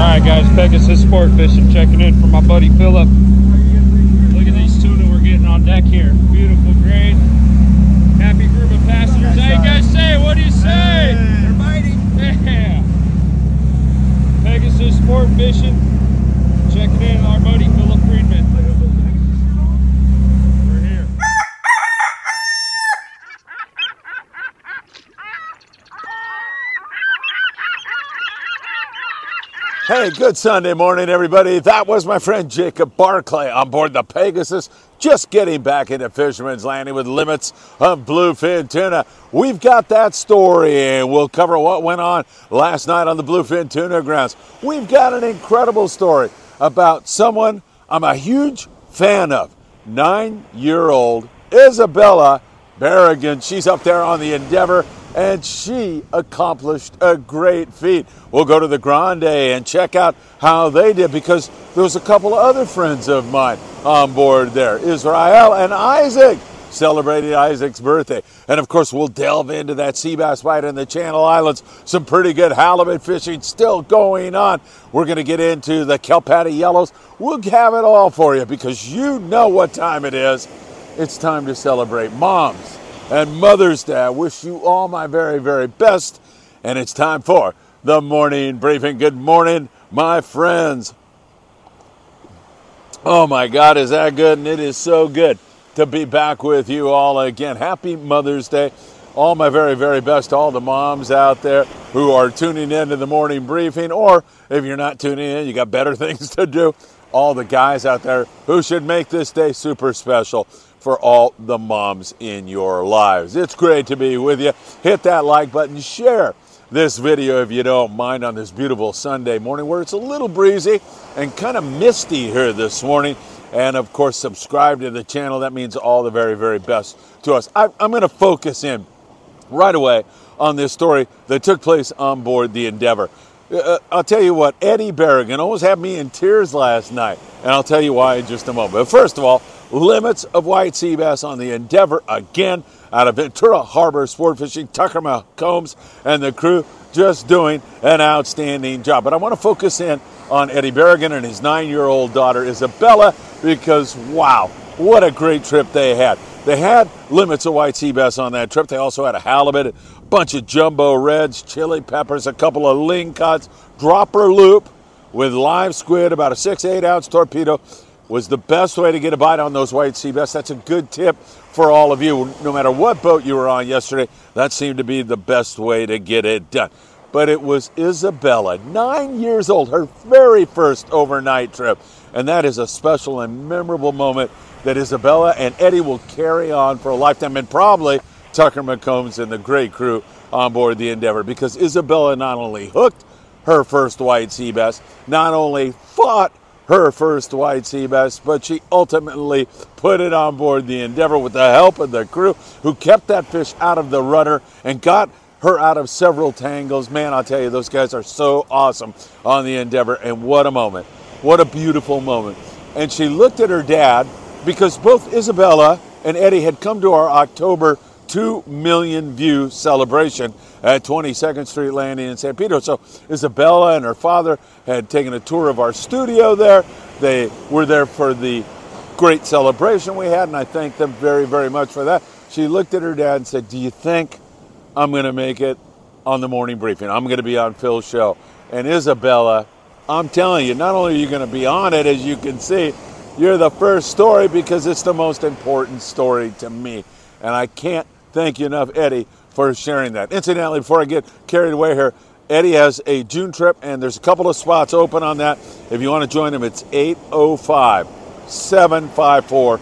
right, guys, Pegasus Sport Fishing checking in for my buddy Philip. Look at these tuna we're getting on deck here. Beautiful, great. Happy group of passengers. How you guys say? What do you say? They're biting. Yeah. Pegasus Sport Fishing checking in our buddy Philip Friedman. We're here. Hey, good Sunday morning, everybody. That was my friend Jacob Barclay on board the Pegasus, just getting back into Fisherman's Landing with limits of bluefin tuna. We've got that story, and we'll cover what went on last night on the bluefin tuna grounds. We've got an incredible story about someone I'm a huge fan of nine year old Isabella Berrigan. She's up there on the Endeavor and she accomplished a great feat. We'll go to the Grande and check out how they did because there was a couple of other friends of mine on board there, Israel and Isaac, celebrating Isaac's birthday. And of course, we'll delve into that sea bass bite in the Channel Islands. Some pretty good halibut fishing still going on. We're going to get into the kelp patty yellows. We'll have it all for you because you know what time it is. It's time to celebrate moms and Mother's Day. I wish you all my very, very best. And it's time for the morning briefing. Good morning, my friends. Oh my God, is that good? And it is so good to be back with you all again. Happy Mother's Day. All my very, very best to all the moms out there who are tuning in to the morning briefing, or if you're not tuning in, you got better things to do. All the guys out there who should make this day super special for all the moms in your lives. It's great to be with you. Hit that like button, share this video if you don't mind on this beautiful Sunday morning where it's a little breezy and kind of misty here this morning. And of course, subscribe to the channel. That means all the very, very best to us. I, am going to focus in right away on this story that took place on board the Endeavor. Uh, I'll tell you what, Eddie Berrigan almost had me in tears last night, and I'll tell you why in just a moment. But first of all, limits of white sea bass on the Endeavor again out of Ventura Harbor Sport Fishing. Tucker Combs and the crew just doing an outstanding job. But I want to focus in on Eddie Berrigan and his nine year old daughter Isabella because wow, what a great trip they had. They had limits of white sea bass on that trip. They also had a halibut, a bunch of jumbo reds, chili peppers, a couple of lingcods, dropper loop with live squid, about a six, eight ounce torpedo was the best way to get a bite on those white sea bass. That's a good tip for all of you. No matter what boat you were on yesterday, that seemed to be the best way to get it done. But it was Isabella, nine years old, her very first overnight trip. And that is a special and memorable moment that Isabella and Eddie will carry on for a lifetime, and probably Tucker McCombs and the great crew on board the Endeavor, because Isabella not only hooked her first white sea bass, not only fought her first white sea bass, but she ultimately put it on board the Endeavor with the help of the crew who kept that fish out of the rudder and got her out of several tangles. Man, I'll tell you, those guys are so awesome on the Endeavor, and what a moment. What a beautiful moment. And she looked at her dad because both Isabella and Eddie had come to our October 2 million view celebration at 22nd Street Landing in San Pedro. So Isabella and her father had taken a tour of our studio there. They were there for the great celebration we had, and I thank them very, very much for that. She looked at her dad and said, Do you think I'm going to make it on the morning briefing? I'm going to be on Phil's show. And Isabella, I'm telling you, not only are you going to be on it, as you can see, you're the first story because it's the most important story to me. And I can't thank you enough, Eddie, for sharing that. Incidentally, before I get carried away here, Eddie has a June trip, and there's a couple of spots open on that. If you want to join him, it's 805 754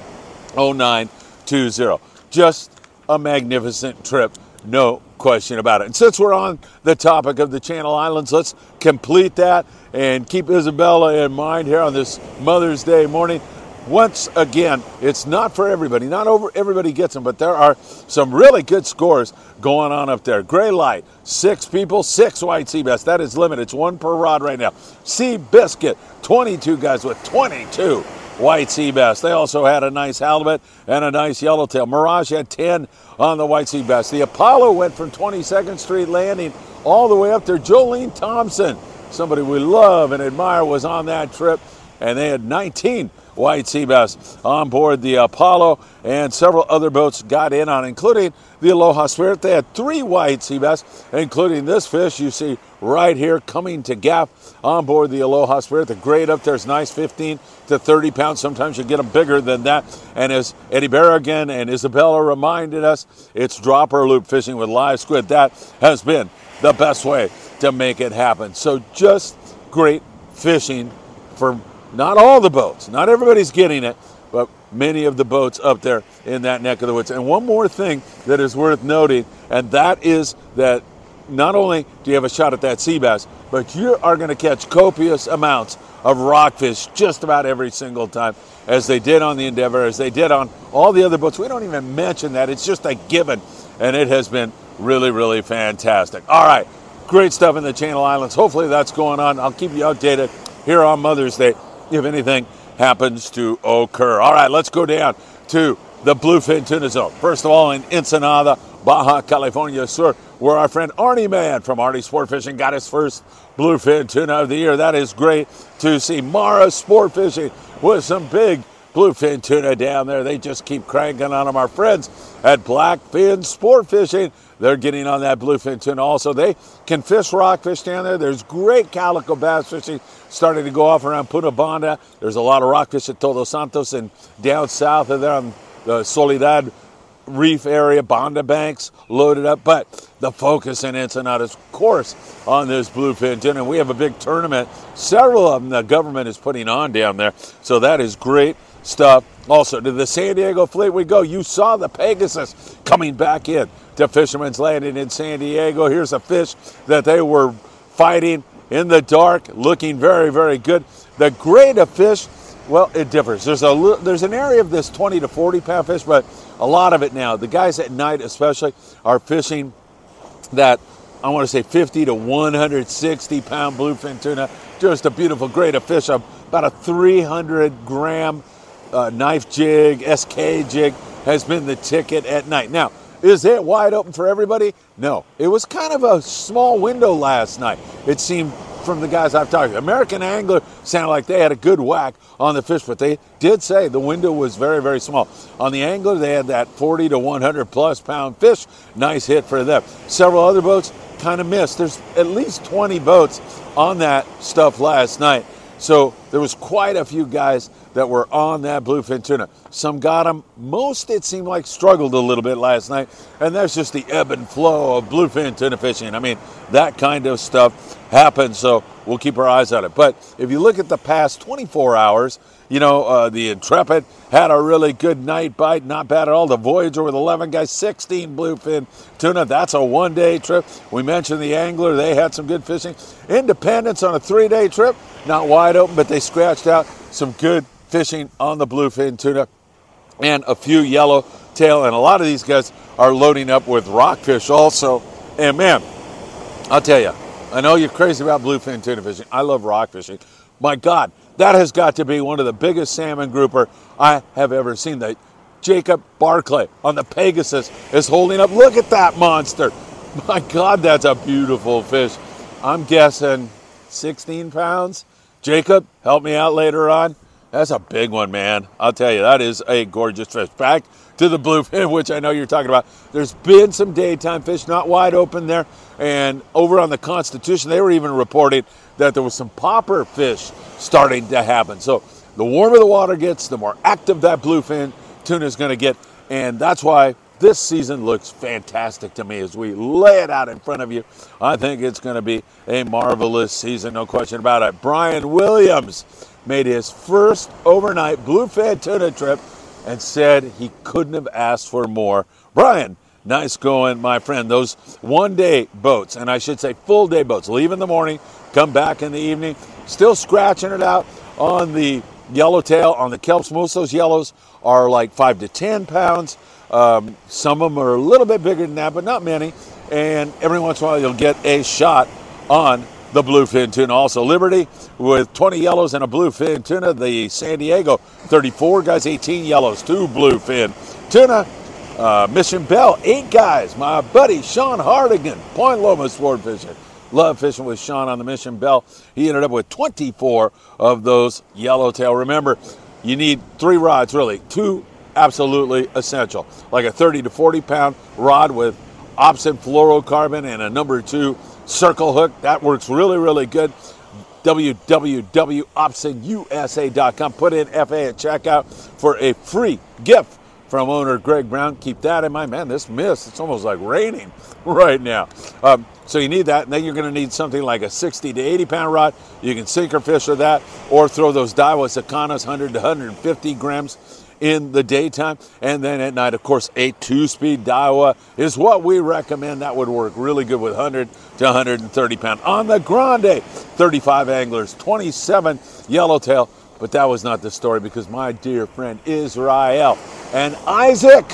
0920. Just a magnificent trip, no question about it. And since we're on the topic of the Channel Islands, let's complete that and keep Isabella in mind here on this Mother's Day morning. Once again, it's not for everybody. Not over everybody gets them, but there are some really good scores going on up there. Gray light, six people, six white sea bass. That is limited. It's one per rod right now. Sea biscuit, 22 guys with 22 white sea bass. They also had a nice halibut and a nice yellowtail. Mirage had 10 on the white sea bass. The Apollo went from 22nd Street Landing all the way up there. Jolene Thompson somebody we love and admire, was on that trip, and they had 19 white sea bass on board the Apollo, and several other boats got in on, including the Aloha Spirit. They had three white sea bass, including this fish you see right here coming to gaff on board the Aloha Spirit. The grade up there is nice, 15 to 30 pounds. Sometimes you get them bigger than that. And as Eddie Berrigan and Isabella reminded us, it's dropper loop fishing with live squid. That has been the best way to make it happen. So just great fishing for not all the boats. Not everybody's getting it, but many of the boats up there in that neck of the woods. And one more thing that is worth noting, and that is that not only do you have a shot at that sea bass, but you are going to catch copious amounts of rockfish just about every single time, as they did on the Endeavor, as they did on all the other boats. We don't even mention that. It's just a given, and it has been really, really fantastic. All right, great stuff in the Channel Islands. Hopefully that's going on. I'll keep you updated here on Mother's Day if anything happens to occur. All right, let's go down to the bluefin tuna zone. First of all, in Ensenada, Baja California Sur, where our friend Arnie Man from Arnie Sport Fishing got his first bluefin tuna of the year. That is great to see Mara Sport Fishing with some big bluefin tuna down there. They just keep cranking on them. Our friends at Blackfin Sport Fishing, they're getting on that bluefin tuna also. They can fish rockfish down there. There's great calico bass fishing starting to go off around Punta Banda. There's a lot of rockfish at Todos Santos and down south of there on the Soledad reef area, Banda banks loaded up. But the focus in Ensenada is, of course, on this bluefin tuna. And we have a big tournament. Several of them the government is putting on down there. So that is great stuff. Also, to the San Diego fleet we go. You saw the Pegasus coming back in to Fisherman's Landing in San Diego. Here's a fish that they were fighting in the dark, looking very, very good. The grade of fish, well, it differs. There's a there's an area of this 20 to 40 pound fish, but a lot of it now. The guys at night, especially, are fishing that I want to say 50 to 160 pound bluefin tuna. Just a beautiful grade of fish. About a 300 gram uh, knife jig, SK jig has been the ticket at night. Now, is it wide open for everybody? No. It was kind of a small window last night. It seemed from the guys I've talked to. American Angler sounded like they had a good whack on the fish, but they did say the window was very, very small. On the Angler, they had that 40 to 100 plus pound fish. Nice hit for them. Several other boats kind of missed. There's at least 20 boats on that stuff last night. So there was quite a few guys that were on that bluefin tuna. Some got them. Most, it seemed like, struggled a little bit last night. And that's just the ebb and flow of bluefin tuna fishing. I mean, that kind of stuff happens. So we'll keep our eyes on it. But if you look at the past 24 hours, you know, uh, the Intrepid had a really good night bite, not bad at all. The Voyager with 11 guys, 16 bluefin tuna. That's a one day trip. We mentioned the Angler, they had some good fishing. Independence on a three day trip, not wide open, but they scratched out some good fishing on the bluefin tuna and a few yellow tail. And a lot of these guys are loading up with rockfish also. And man, I'll tell you, I know you're crazy about bluefin tuna fishing. I love rock fishing. My God, that has got to be one of the biggest salmon grouper I have ever seen. The Jacob Barclay on the Pegasus is holding up. Look at that monster. My God, that's a beautiful fish. I'm guessing 16 pounds. Jacob, help me out later on. That's a big one, man. I'll tell you, that is a gorgeous fish. Back to the bluefin, which I know you're talking about. There's been some daytime fish, not wide open there. And over on the Constitution, they were even reporting that there was some popper fish starting to happen. So the warmer the water gets, the more active that bluefin tuna is going to get. And that's why this season looks fantastic to me as we lay it out in front of you. I think it's going to be a marvelous season, no question about it. Brian Williams made his first overnight bluefin tuna trip and said he couldn't have asked for more. Brian, nice going, my friend. Those one day boats, and I should say full day boats, leave in the morning, come back in the evening, still scratching it out on the yellowtail, on the kelps. Most of those yellows are like five to 10 pounds. Um, some of them are a little bit bigger than that, but not many. And every once in a while, you'll get a shot on the bluefin tuna. Also, Liberty with 20 yellows and a bluefin tuna. The San Diego 34 guys, 18 yellows, two bluefin tuna. Uh, Mission Bell, eight guys. My buddy Sean Hardigan, Point Loma Sport Fishing, Love fishing with Sean on the Mission Bell. He ended up with 24 of those yellowtail. Remember, you need three rods really, two absolutely essential, like a 30 to 40 pound rod with opsin fluorocarbon and a number two circle hook. That works really, really good. www.opsinusa.com. Put in FA at checkout for a free gift from owner Greg Brown. Keep that in mind. Man, this mist, it's almost like raining right now. Um, so you need that. And then you're going to need something like a 60 to 80 pound rod. You can sinker fish with that or throw those Daiwa Sakanas 100 to 150 grams in the daytime. And then at night, of course, a two speed Daiwa is what we recommend. That would work really good with 100 to 130 pound. On the Grande, 35 anglers, 27 yellowtail. But that was not the story because my dear friend Israel and Isaac,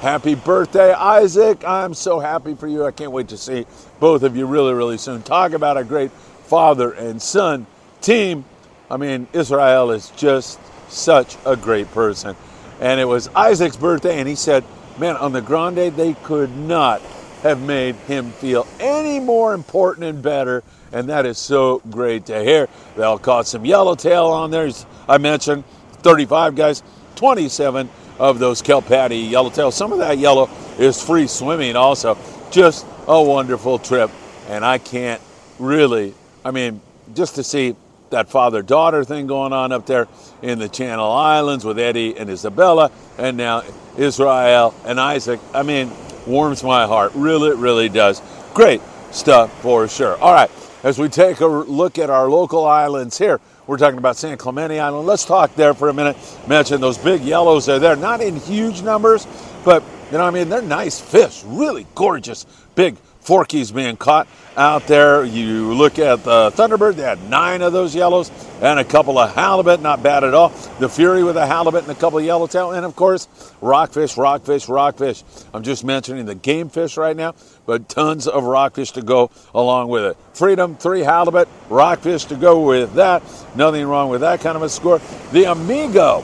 happy birthday, Isaac. I'm so happy for you. I can't wait to see both of you really, really soon. Talk about a great father and son team. I mean, Israel is just such a great person and it was Isaac's birthday, and he said, Man, on the Grande, they could not have made him feel any more important and better, and that is so great to hear. They all caught some yellowtail on there. I mentioned 35 guys, 27 of those kelp patty yellowtail. Some of that yellow is free swimming also. Just a wonderful trip, and I can't really, I mean, just to see that father daughter thing going on up there in the Channel Islands with Eddie and Isabella, and now Israel and Isaac. I mean, warms my heart. Really, really does. Great stuff for sure. All right, as we take a look at our local islands here, we're talking about San Clemente Island. Let's talk there for a minute. Mention those big yellows are there, not in huge numbers, but you know, I mean, they're nice fish, really gorgeous, big Forkies being caught out there. You look at the Thunderbird, they had nine of those yellows and a couple of halibut, not bad at all. The Fury with a halibut and a couple of yellowtail, and of course, rockfish, rockfish, rockfish. I'm just mentioning the game fish right now, but tons of rockfish to go along with it. Freedom, three halibut, rockfish to go with that. Nothing wrong with that kind of a score. The Amigo,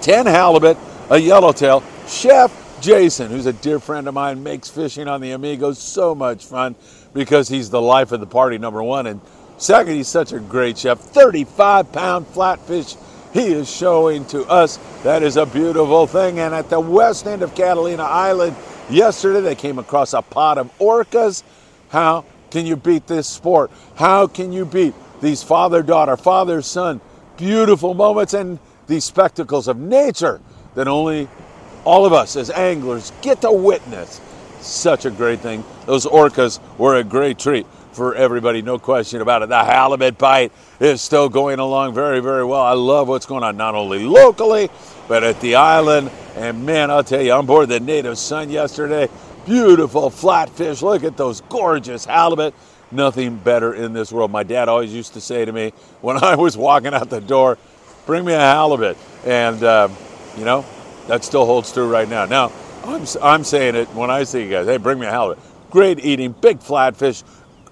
10 halibut, a yellowtail. Chef Jason, who's a dear friend of mine, makes fishing on the Amigos so much fun because he's the life of the party, number one. And second, he's such a great chef. 35 pound flatfish he is showing to us. That is a beautiful thing. And at the west end of Catalina Island, yesterday they came across a pot of orcas. How can you beat this sport? How can you beat these father daughter, father son, beautiful moments and these spectacles of nature that only all of us as anglers get to witness such a great thing. Those orcas were a great treat for everybody, no question about it. The halibut bite is still going along very, very well. I love what's going on not only locally, but at the island. And man, I'll tell you, on board the Native Sun yesterday, beautiful flatfish. Look at those gorgeous halibut. Nothing better in this world. My dad always used to say to me when I was walking out the door, bring me a halibut. And, uh, you know, that still holds true right now. Now, I'm, I'm saying it when I see you guys. Hey, bring me a halibut. Great eating, big flatfish.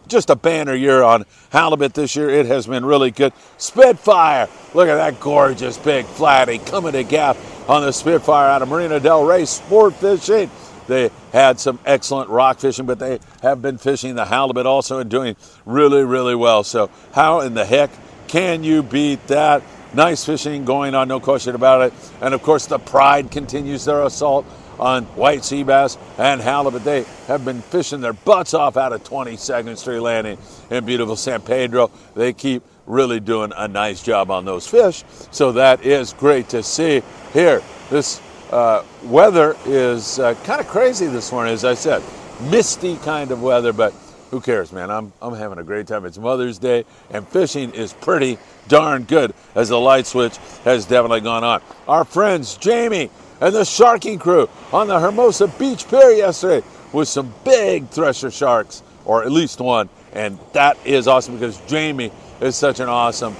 Just a banner year on halibut this year. It has been really good. Spitfire. Look at that gorgeous big flatty coming to gap on the Spitfire out of Marina Del Rey Sport Fishing. They had some excellent rock fishing, but they have been fishing the halibut also and doing really, really well. So, how in the heck can you beat that? Nice fishing going on, no question about it. And of course, the Pride continues their assault on white sea bass and halibut. They have been fishing their butts off out of 22nd Street Landing in beautiful San Pedro. They keep really doing a nice job on those fish. So that is great to see here. This uh, weather is uh, kind of crazy this morning, as I said. Misty kind of weather, but who cares, man? I'm, I'm having a great time. It's Mother's Day, and fishing is pretty darn good as the light switch has definitely gone on. Our friends Jamie and the sharking crew on the Hermosa Beach Pier yesterday with some big thresher sharks, or at least one, and that is awesome because Jamie is such an awesome,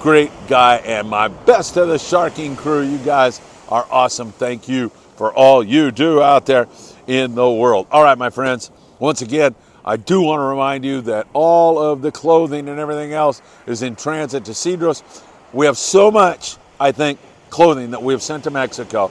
great guy, and my best to the sharking crew. You guys are awesome. Thank you for all you do out there in the world. All right, my friends, once again, I do want to remind you that all of the clothing and everything else is in transit to Cedros. We have so much, I think, clothing that we have sent to Mexico.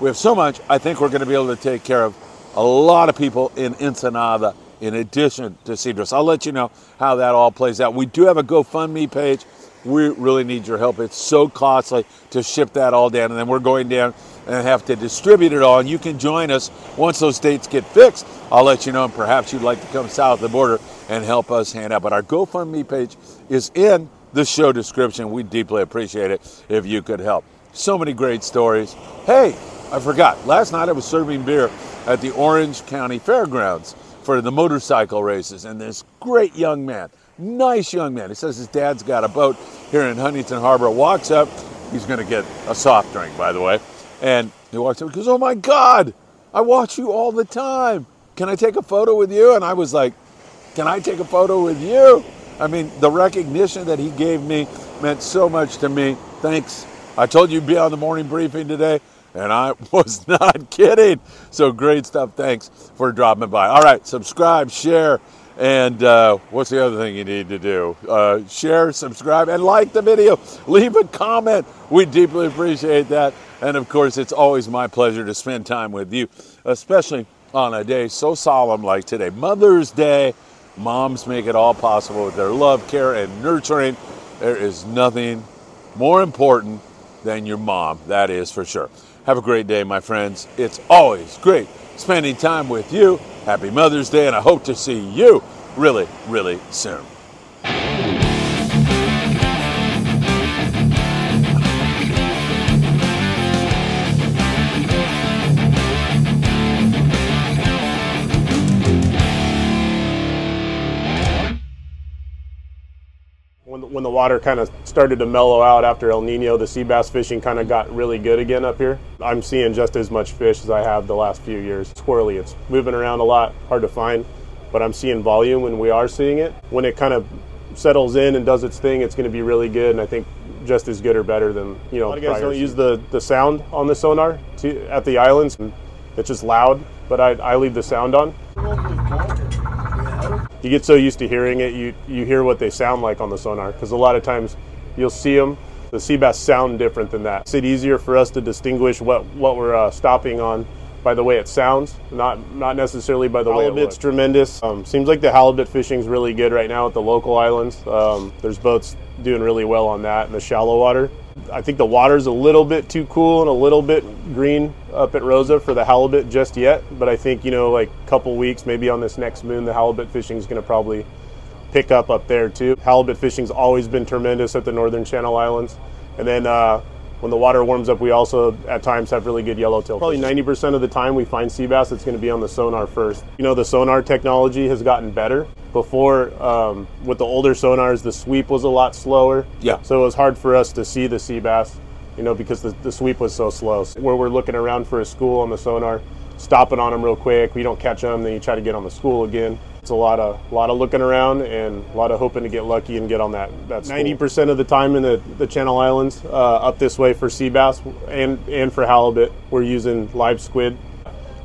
We have so much, I think we're going to be able to take care of a lot of people in Ensenada in addition to Cedros. I'll let you know how that all plays out. We do have a GoFundMe page. We really need your help. It's so costly to ship that all down, and then we're going down and have to distribute it all. And you can join us once those dates get fixed. I'll let you know, and perhaps you'd like to come south of the border and help us hand out. But our GoFundMe page is in the show description. We'd deeply appreciate it if you could help. So many great stories. Hey, I forgot. Last night I was serving beer at the Orange County Fairgrounds for the motorcycle races, and this great young man, nice young man, he says his dad's got a boat here in Huntington Harbor, walks up, he's going to get a soft drink, by the way, and he walks up and goes, Oh my God, I watch you all the time. Can I take a photo with you? And I was like, Can I take a photo with you? I mean, the recognition that he gave me meant so much to me. Thanks. I told you to be on the morning briefing today. And I was not kidding. So great stuff. Thanks for dropping by. All right, subscribe, share, and uh, what's the other thing you need to do? Uh, share, subscribe, and like the video. Leave a comment. We deeply appreciate that. And of course, it's always my pleasure to spend time with you, especially on a day so solemn like today, Mother's Day. Moms make it all possible with their love, care, and nurturing. There is nothing more important than your mom, that is for sure. Have a great day, my friends. It's always great spending time with you. Happy Mother's Day, and I hope to see you really, really soon. Water kind of started to mellow out after El Nino, the sea bass fishing kind of got really good again up here. I'm seeing just as much fish as I have the last few years. Squirrely, it's moving around a lot, hard to find, but I'm seeing volume when we are seeing it. When it kind of settles in and does its thing, it's going to be really good, and I think just as good or better than you know. A lot of guys don't use the the sound on the sonar to, at the islands. It's just loud, but I, I leave the sound on you get so used to hearing it, you, you hear what they sound like on the sonar. Because a lot of times you'll see them, the sea bass sound different than that. It's easier for us to distinguish what, what we're uh, stopping on by the way it sounds, not not necessarily by the halibut's way it's tremendous. Um, seems like the halibut fishing is really good right now at the local islands. Um, there's boats doing really well on that in the shallow water. I think the water's a little bit too cool and a little bit green up at Rosa for the halibut just yet. But I think you know, like a couple weeks, maybe on this next moon, the halibut fishing is going to probably pick up up there too. Halibut fishing's always been tremendous at the Northern Channel Islands, and then uh, when the water warms up, we also at times have really good yellowtail. Probably 90% of the time we find sea bass, it's going to be on the sonar first. You know, the sonar technology has gotten better. Before, um, with the older sonars, the sweep was a lot slower. Yeah. So it was hard for us to see the sea bass, you know, because the, the sweep was so slow. So where we're looking around for a school on the sonar, stopping on them real quick, we don't catch them, then you try to get on the school again. It's a lot of a lot of looking around and a lot of hoping to get lucky and get on that. That's ninety percent of the time in the, the Channel Islands uh, up this way for sea bass and and for halibut, we're using live squid.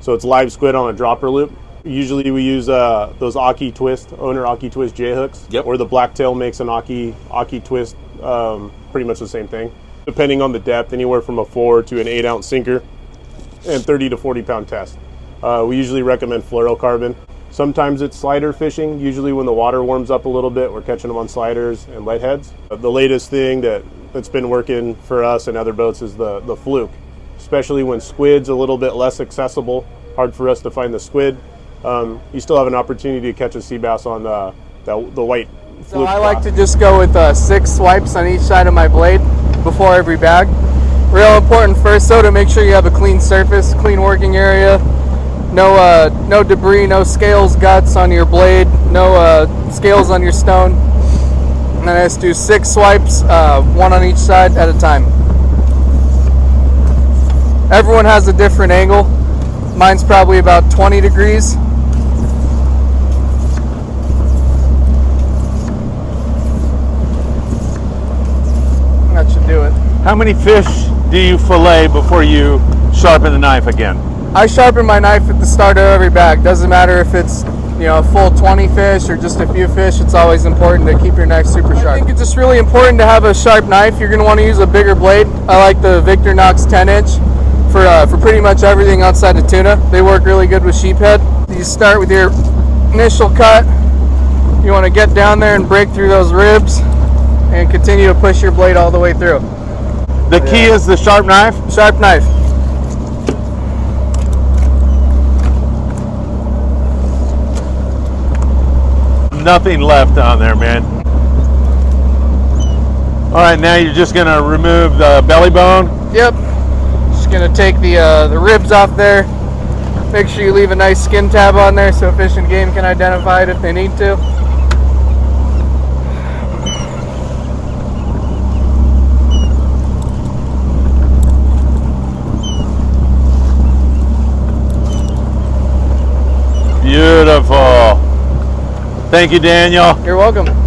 So it's live squid on a dropper loop. Usually we use uh, those Aki twist owner Aki twist J hooks, yep. or the blacktail makes an Aki Aki twist, um, pretty much the same thing. Depending on the depth, anywhere from a four to an eight ounce sinker, and 30 to 40 pound test. Uh, we usually recommend fluorocarbon. Sometimes it's slider fishing. Usually, when the water warms up a little bit, we're catching them on sliders and lead heads. The latest thing that, that's been working for us and other boats is the, the fluke, especially when squid's a little bit less accessible. Hard for us to find the squid. Um, you still have an opportunity to catch a sea bass on the, the, the white so I like to just go with uh, six swipes on each side of my blade before every bag. Real important first though to make sure you have a clean surface, clean working area, no uh, no debris, no scales, guts on your blade, no uh, scales on your stone. And then I just do six swipes, uh, one on each side at a time. Everyone has a different angle. Mine's probably about 20 degrees. That should do it. How many fish do you fillet before you sharpen the knife again? I sharpen my knife at the start of every bag. Doesn't matter if it's you know a full 20 fish or just a few fish. It's always important to keep your knife super sharp. I think it's just really important to have a sharp knife. You're going to want to use a bigger blade. I like the Victorinox 10 inch for uh, for pretty much everything outside of tuna. They work really good with sheephead. You start with your initial cut, you want to get down there and break through those ribs and continue to push your blade all the way through. The key is the sharp knife. Sharp knife. Nothing left on there, man. All right, now you're just gonna remove the belly bone. Yep. Just gonna take the uh, the ribs off there. Make sure you leave a nice skin tab on there so fish and game can identify it if they need to. Beautiful. Thank you, Daniel. You're welcome.